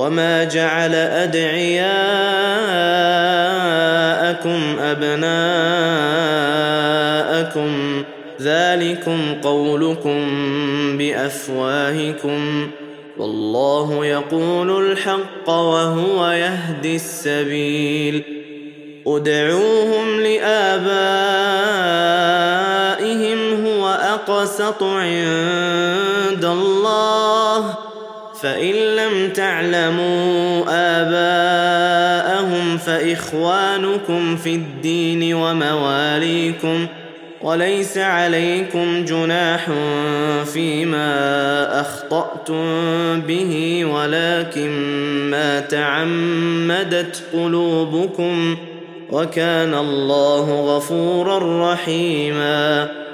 وما جعل ادعياءكم ابناءكم ذلكم قولكم بافواهكم والله يقول الحق وهو يهدي السبيل ادعوهم لابائهم هو اقسط عند الله فإن لم تعلموا آباءهم فإخوانكم في الدين ومواليكم وليس عليكم جناح فيما أخطأتم به ولكن ما تعمدت قلوبكم وكان الله غفورا رحيما.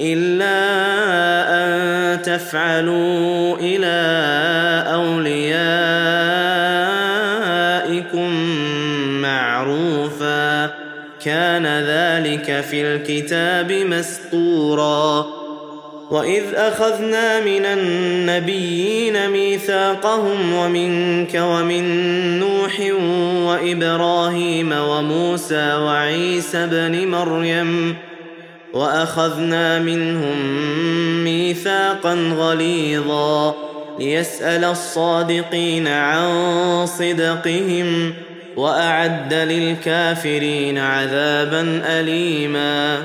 إلا أن تفعلوا إلى أوليائكم معروفا. كان ذلك في الكتاب مسطورا. وإذ أخذنا من النبيين ميثاقهم ومنك ومن نوح وإبراهيم وموسى وعيسى ابن مريم وأخذنا منهم ميثاقا غليظا ليسأل الصادقين عن صدقهم وأعد للكافرين عذابا أليما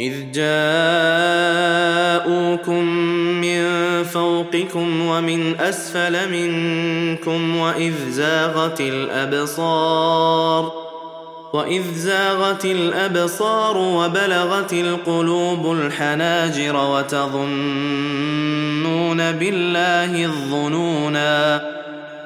إذ جاءوكم من فوقكم ومن أسفل منكم وإذ زاغت الأبصار وإذ زاغت الأبصار وبلغت القلوب الحناجر وتظنون بالله الظنونا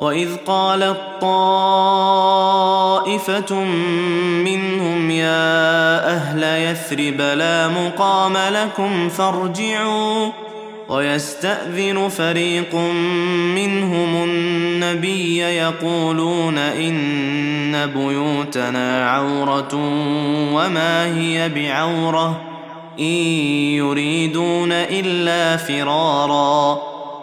واذ قالت طائفه منهم يا أهل يثرب لا مقام لكم فارجعوا ويستاذن فريق منهم النبي يقولون ان بيوتنا عوره وما هي بعوره ان يريدون الا فرارا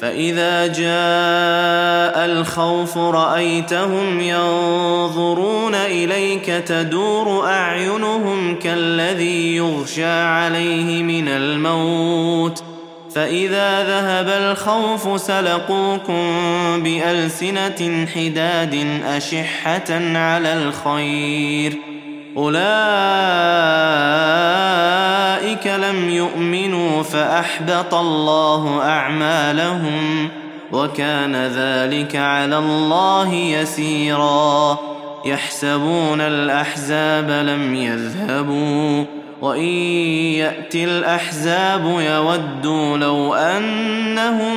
فإذا جاء الخوف رأيتهم ينظرون إليك تدور أعينهم كالذي يغشى عليه من الموت فإذا ذهب الخوف سلقوكم بألسنة حداد أشحة على الخير أولئك لم يؤمنوا فأحبط الله أعمالهم وكان ذلك على الله يسيرا يحسبون الأحزاب لم يذهبوا وإن ياتي الأحزاب يودوا لو أنهم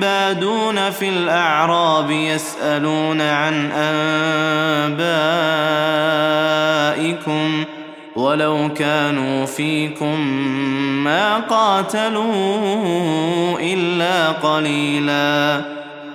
بادون في الأعراب يسألون عن انبائكم ولو كانوا فيكم ما قاتلوا إلا قليلا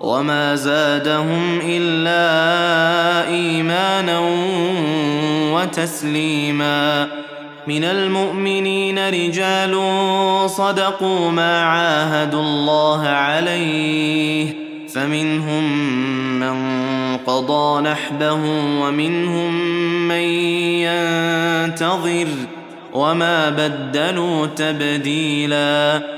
وما زادهم الا ايمانا وتسليما من المؤمنين رجال صدقوا ما عاهدوا الله عليه فمنهم من قضى نحبه ومنهم من ينتظر وما بدلوا تبديلا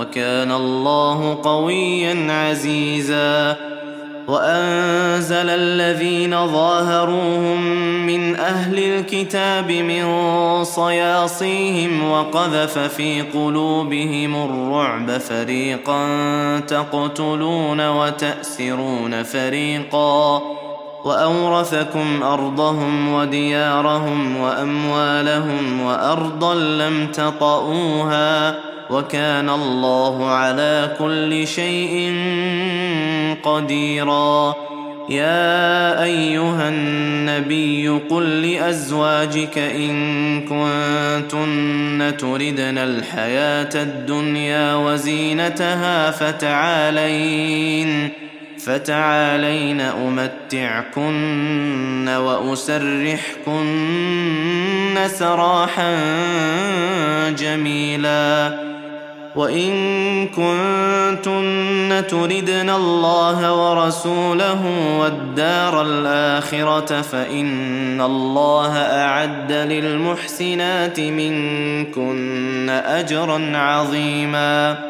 وكان الله قويا عزيزا. وأنزل الذين ظاهروهم من أهل الكتاب من صياصيهم وقذف في قلوبهم الرعب فريقا تقتلون وتأسرون فريقا. وأورثكم أرضهم وديارهم وأموالهم وأرضا لم تطئوها. وكان الله على كل شيء قديرا. يا أيها النبي قل لأزواجك إن كنتن تردن الحياة الدنيا وزينتها فتعالين فتعالين أمتعكن وأسرحكن سراحا جميلا. وان كنتن تردن الله ورسوله والدار الاخره فان الله اعد للمحسنات منكن اجرا عظيما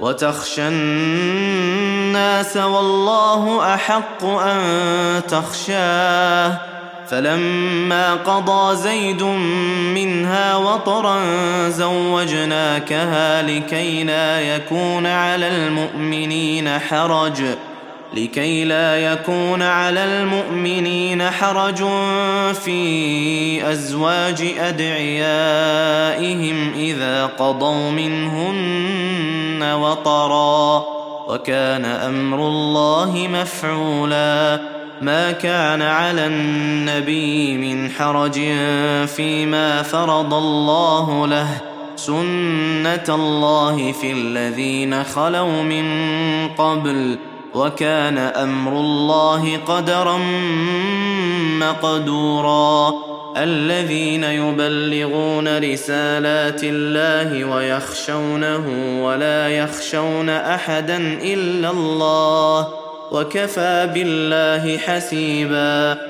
وتخشى الناس والله أحق أن تخشاه. فلما قضى زيد منها وطرا زوجناكها لكي لا يكون على المؤمنين حرج. لكي لا يكون على المؤمنين حرج في أزواج أدعيائهم إذا قضوا منهن وطرا. وكان أمر الله مفعولا. ما كان على النبي من حرج فيما فرض الله له. سنة الله في الذين خلوا من قبل. وكان أمر الله قدرا مقدورا. الذين يبلغون رسالات الله ويخشونه ولا يخشون أحدا إلا الله وكفى بالله حسيبا.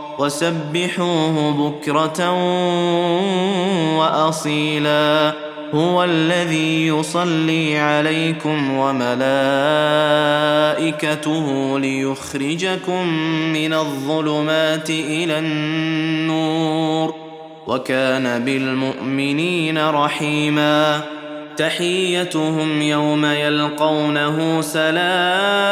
وسبحوه بكرة وأصيلا. هو الذي يصلي عليكم وملائكته ليخرجكم من الظلمات إلى النور. وكان بالمؤمنين رحيما. تحيتهم يوم يلقونه سلام.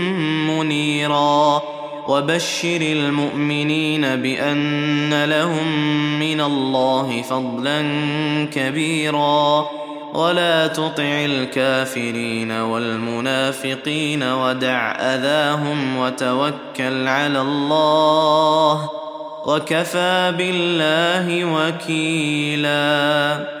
وبشر المؤمنين بأن لهم من الله فضلا كبيرا. ولا تطع الكافرين والمنافقين ودع أذاهم وتوكل على الله وكفى بالله وكيلا.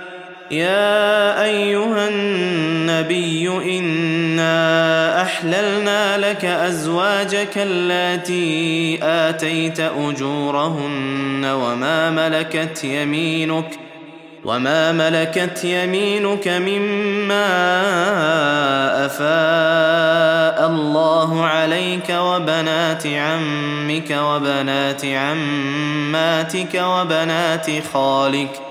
يا أيها النبي إنا أحللنا لك أزواجك اللاتي آتيت أجورهن وما ملكت يمينك وما ملكت يمينك مما أفاء الله عليك وبنات عمك وبنات عماتك وبنات خالك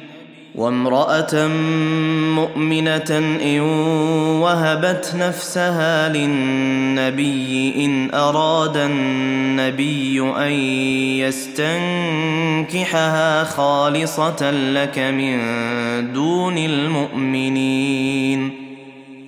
وامرأة مؤمنة إن وهبت نفسها للنبي إن أراد النبي أن يستنكحها خالصة لك من دون المؤمنين.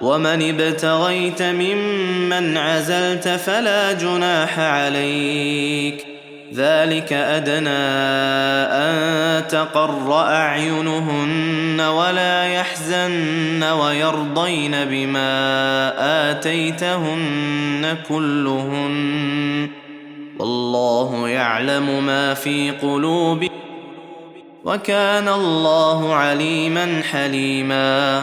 ومن ابتغيت ممن عزلت فلا جناح عليك. ذلك أدنى أن تقر أعينهن ولا يحزن ويرضين بما آتيتهن كلهن. والله يعلم ما في قلوبهم وكان الله عليما حليما.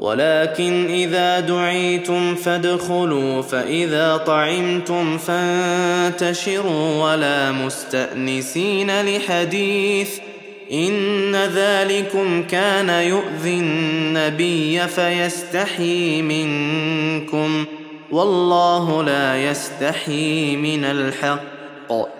ولكن إذا دعيتم فادخلوا فإذا طعمتم فانتشروا ولا مستأنسين لحديث إن ذلكم كان يؤذي النبي فيستحي منكم. والله لا يستحي من الحق.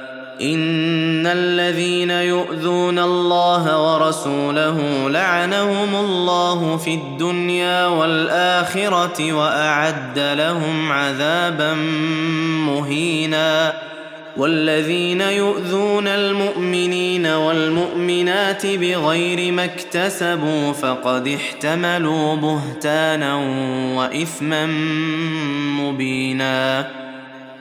ان الذين يؤذون الله ورسوله لعنهم الله في الدنيا والاخره واعد لهم عذابا مهينا والذين يؤذون المؤمنين والمؤمنات بغير ما اكتسبوا فقد احتملوا بهتانا واثما مبينا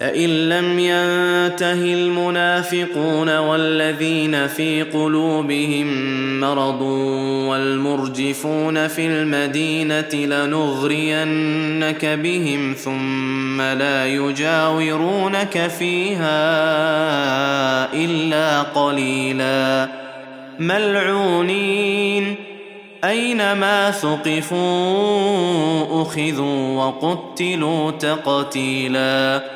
لئن لم ينته المنافقون والذين في قلوبهم مرض والمرجفون في المدينة لنغرينك بهم ثم لا يجاورونك فيها إلا قليلا. ملعونين. أينما ثقفوا أخذوا وقتلوا تقتيلا.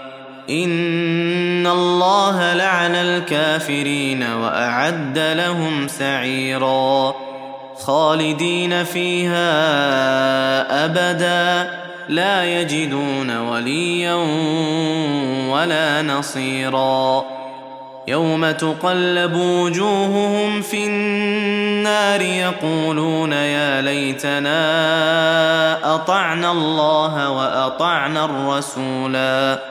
ان الله لعن الكافرين واعد لهم سعيرا خالدين فيها ابدا لا يجدون وليا ولا نصيرا يوم تقلب وجوههم في النار يقولون يا ليتنا اطعنا الله واطعنا الرسولا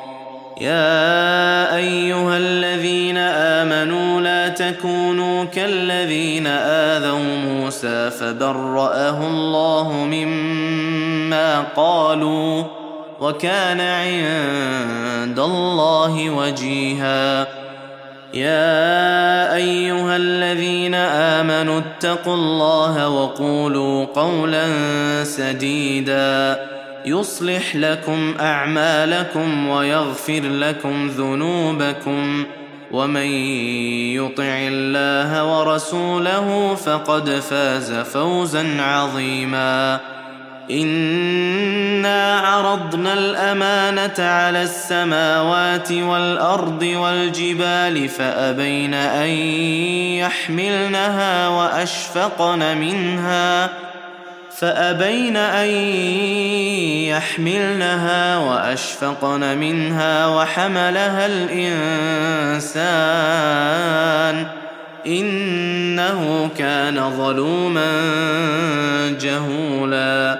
يا أيها الذين آمنوا لا تكونوا كالذين آذوا موسى فبرأه الله مما قالوا وكان عند الله وجيها. يا أيها الذين آمنوا اتقوا الله وقولوا قولا سديدا. يصلح لكم أعمالكم ويغفر لكم ذنوبكم ومن يطع الله ورسوله فقد فاز فوزا عظيما. إنا عرضنا الأمانة على السماوات والأرض والجبال فأبين أن يحملنها وأشفقن منها فأبين أن يحملنها وأشفقن منها وحملها الإنسان إنه كان ظلوما جهولا.